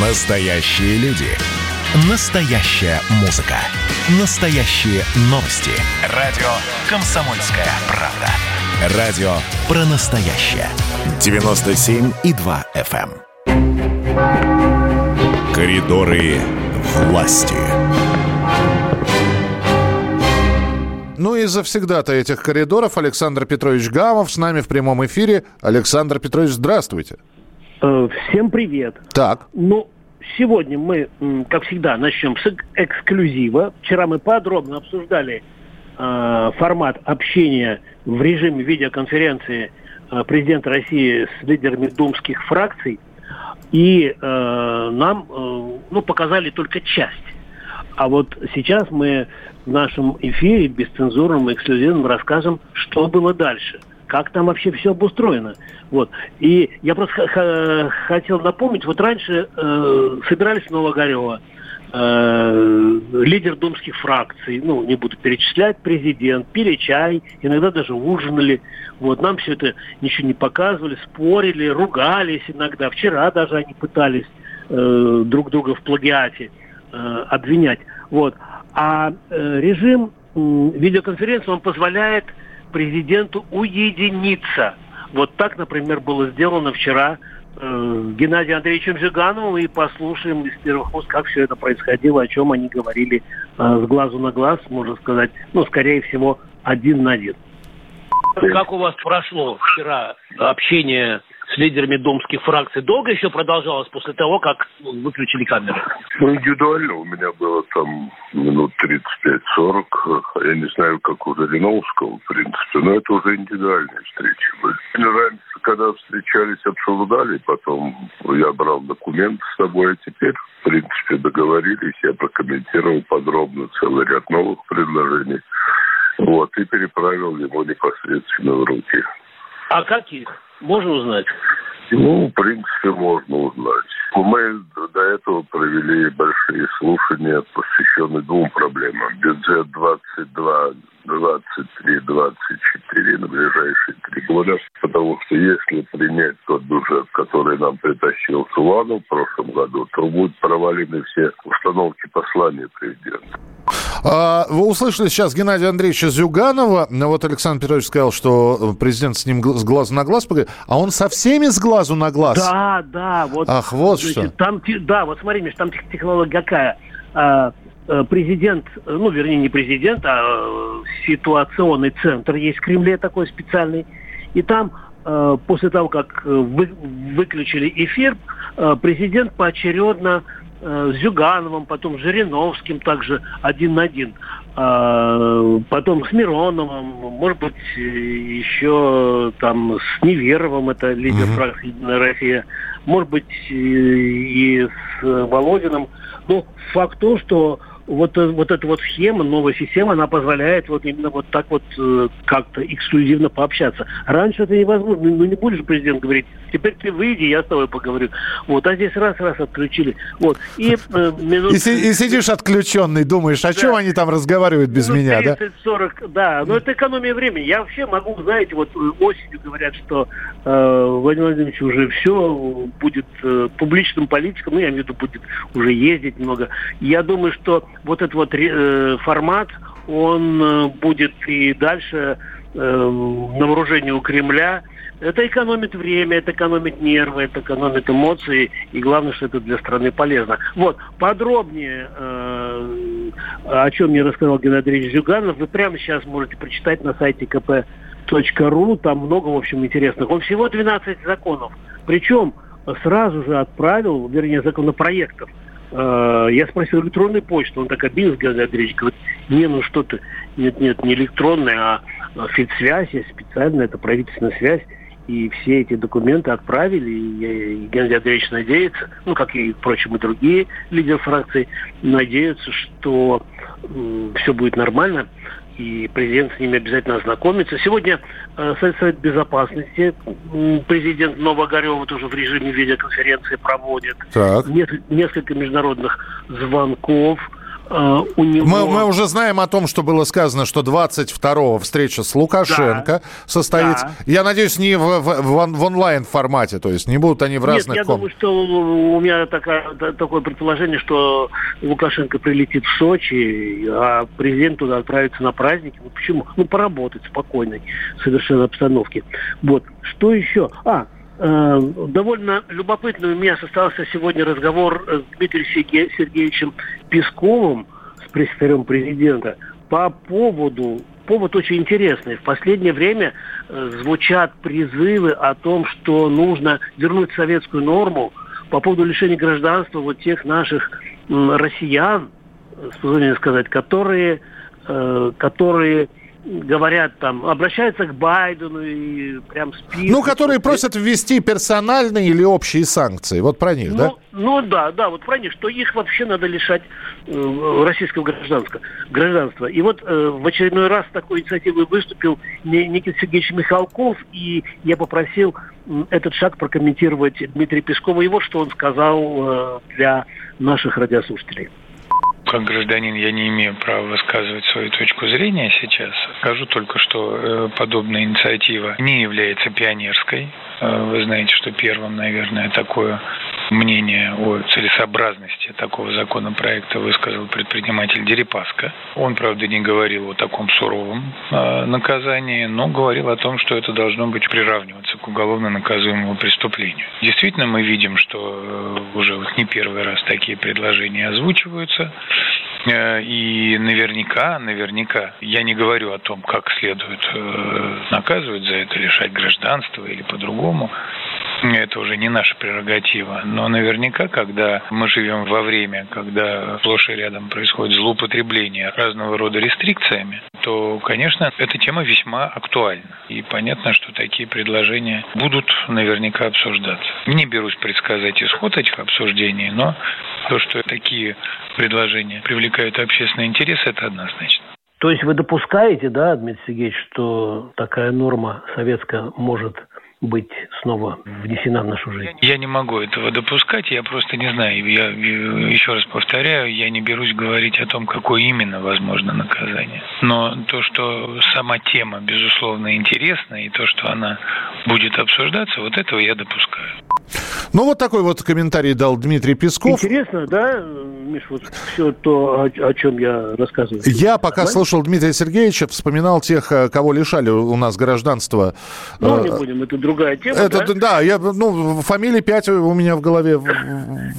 Настоящие люди. Настоящая музыка. Настоящие новости. Радио «Комсомольская правда». Радио про настоящее. 97,2 FM. эм. Коридоры власти. Ну и завсегда-то этих коридоров Александр Петрович Гамов с нами в прямом эфире. Александр Петрович, здравствуйте. Э, Всем привет. Так, Ну, сегодня мы, как всегда, начнем с эк- эксклюзива. Вчера мы подробно обсуждали э, формат общения в режиме видеоконференции э, президента России с лидерами думских фракций. И э, нам э, ну, показали только часть. А вот сейчас мы в нашем эфире бесцензурном и эксклюзивном расскажем, что было дальше. Как там вообще все обустроено. Вот. И я просто хотел напомнить, вот раньше э, собирались в Новогорево, э, лидер думских фракций, ну, не буду перечислять, президент, пили чай, иногда даже ужинали. Вот, нам все это ничего не показывали, спорили, ругались иногда. Вчера даже они пытались э, друг друга в плагиате э, обвинять. Вот. А э, режим м, видеоконференции, он позволяет президенту уединиться. Вот так, например, было сделано вчера э, Геннадием Андреевичем Жигановым, и послушаем из первых уст, как все это происходило, о чем они говорили э, с глазу на глаз, можно сказать, ну, скорее всего, один на один. Как у вас прошло вчера общение лидерами домских фракций? Долго еще продолжалось после того, как ну, выключили камеры? Ну, индивидуально у меня было там минут 35-40. Я не знаю, как у Жириновского, в принципе, но это уже индивидуальные встречи были. Раньше, когда встречались, обсуждали, потом я брал документы с собой, а теперь, в принципе, договорились. Я прокомментировал подробно целый ряд новых предложений. Вот, и переправил ему непосредственно в руки. А каких? Можно узнать? Ну, в принципе, можно узнать. Мы до этого провели большие слушания, посвященные двум проблемам. Бюджет 22, 23, 24 на ближайшие три года. Потому что если принять тот бюджет, который нам притащил Суланов в прошлом году, то будут провалены все установки послания президента. А, Вы услышали сейчас Геннадия Андреевича Зюганова. Вот Александр Петрович сказал, что президент с ним с глазу на глаз поговорит. А он со всеми с глазу на глаз? Да, да, вот. Ах, вот что. Там, да, вот смотри, Миш, там тех- технология какая. А, э, президент, э, ну, вернее, не президент, а э, ситуационный центр есть в Кремле такой специальный. И там э, после того, как э, вы- выключили эфир, э, президент поочередно э, с Зюгановым, потом с Жириновским также один на один, а, потом с Мироновым, может быть, э, еще там с Неверовым, это лидер Мгм. фракции «Единая Россия», может быть, и, и с э, Володиным. Ну, факт то, что вот, э, вот эта вот схема, новая система, она позволяет вот именно вот так вот э, как-то эксклюзивно пообщаться. Раньше это невозможно. Ну, не будешь президент говорить, теперь ты выйди, я с тобой поговорю. Вот, а здесь раз-раз отключили. Вот. И э, минут... И, и сидишь отключенный, думаешь, о чем они там разговаривают без Ну, меня, да? 30-40, да. Но это экономия времени. Я вообще могу, знаете, вот э, осенью говорят, что э, Владимир Владимирович уже все будет э, публичным политиком, ну, я имею в виду, будет уже ездить много. Я думаю, что вот этот вот э, формат, он э, будет и дальше на вооружении у Кремля. Это экономит время, это экономит нервы, это экономит эмоции, и главное, что это для страны полезно. Вот, подробнее, э, о чем мне рассказал Геннадий Андреевич Зюганов, вы прямо сейчас можете прочитать на сайте kp.ru, там много, в общем, интересных. Он всего 12 законов, причем сразу же отправил, вернее, законопроектов, Э, я спросил электронной почты, он так обиделся, Геннадий Андреевич, говорит, не, ну что ты, нет, нет, не электронная, а а федсвязь, есть специальная, это правительственная связь, и все эти документы отправили, и, Геннадий Андреевич надеется, ну, как и, впрочем, и другие лидеры фракции, надеются, что все будет нормально, и президент с ними обязательно ознакомится. Сегодня э, Совет, Совет Безопасности, м, президент Новогорева тоже в режиме видеоконференции проводит. Так. Нес- несколько международных звонков. Э, у него... Мы, мы уже знаем о том, что было сказано, что 22-го встреча с Лукашенко да, состоится. Да. Я надеюсь, не в, в, в, в онлайн-формате, то есть не будут они в разных... Нет, я ком... думаю, что у меня такая, такое предположение, что Лукашенко прилетит в Сочи, а президент туда отправится на праздники. Ну почему? Ну поработать спокойной совершенно обстановке. Вот. Что еще? А, довольно любопытный у меня состоялся сегодня разговор с Дмитрием Сергеевичем Песковым, с пресс-секретарем президента, по поводу повод очень интересный. В последнее время э, звучат призывы о том, что нужно вернуть советскую норму по поводу лишения гражданства вот тех наших э, россиян, с сказать, которые, э, которые говорят там, обращаются к Байдену и прям список. Ну, которые просят ввести персональные или общие санкции. Вот про них, ну, да? Ну да, да, вот про них, что их вообще надо лишать э, российского гражданства, гражданства. И вот э, в очередной раз с такой инициативой выступил Никита Сергеевич Михалков, и я попросил этот шаг прокомментировать Дмитрий Пескова. И вот что он сказал э, для наших радиослушателей как гражданин я не имею права высказывать свою точку зрения сейчас. Скажу только, что э, подобная инициатива не является пионерской. Э, вы знаете, что первым, наверное, такое мнение о целесообразности такого законопроекта высказал предприниматель Дерипаска. Он, правда, не говорил о таком суровом э, наказании, но говорил о том, что это должно быть приравниваться к уголовно наказуемому преступлению. Действительно, мы видим, что уже вот не первый раз такие предложения озвучиваются. Э, и наверняка, наверняка, я не говорю о том, как следует э, наказывать за это, лишать гражданства или по-другому, это уже не наша прерогатива. Но наверняка, когда мы живем во время, когда сплошь и рядом происходит злоупотребление разного рода рестрикциями, то, конечно, эта тема весьма актуальна. И понятно, что такие предложения будут наверняка обсуждаться. Не берусь предсказать исход этих обсуждений, но то, что такие предложения привлекают общественный интерес, это однозначно. То есть вы допускаете, да, Дмитрий Сергеевич, что такая норма советская может быть снова внесена в нашу жизнь? Я не могу этого допускать, я просто не знаю. Я еще раз повторяю, я не берусь говорить о том, какое именно возможно наказание. Но то, что сама тема, безусловно, интересна, и то, что она будет обсуждаться, вот этого я допускаю. Ну, вот такой вот комментарий дал Дмитрий Песков. Интересно, да, Миш, вот все то, о, о чем я рассказываю. Я пока Нормально? слушал Дмитрия Сергеевича, вспоминал тех, э, кого лишали у нас гражданства. Ну, не э, будем, это другая тема, это, да? Да, я, ну, фамилии пять у меня в голове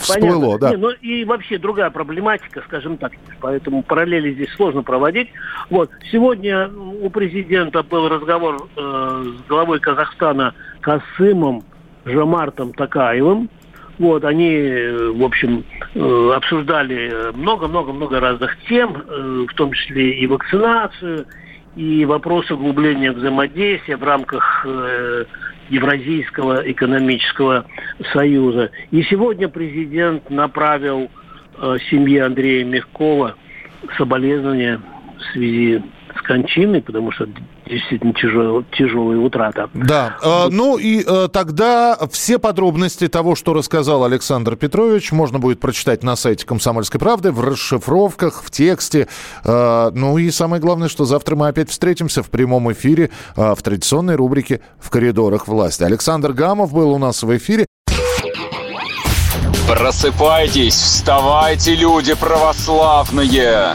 всплыло, да. Не, ну, и вообще другая проблематика, скажем так, поэтому параллели здесь сложно проводить. Вот, сегодня у президента был разговор э, с главой Казахстана Касымом Жамартом Такаевым. Вот, они, в общем, э, обсуждали много-много-много разных тем, э, в том числе и вакцинацию, и вопросы углубления взаимодействия в рамках э, Евразийского экономического союза. И сегодня президент направил семье Андрея Мягкова соболезнования в связи с кончиной, потому что действительно тяжел, тяжелая утрата. Да, вот. ну и э, тогда все подробности того, что рассказал Александр Петрович, можно будет прочитать на сайте «Комсомольской правды», в расшифровках, в тексте. Э, ну и самое главное, что завтра мы опять встретимся в прямом эфире э, в традиционной рубрике «В коридорах власти». Александр Гамов был у нас в эфире. Просыпайтесь, вставайте, люди православные!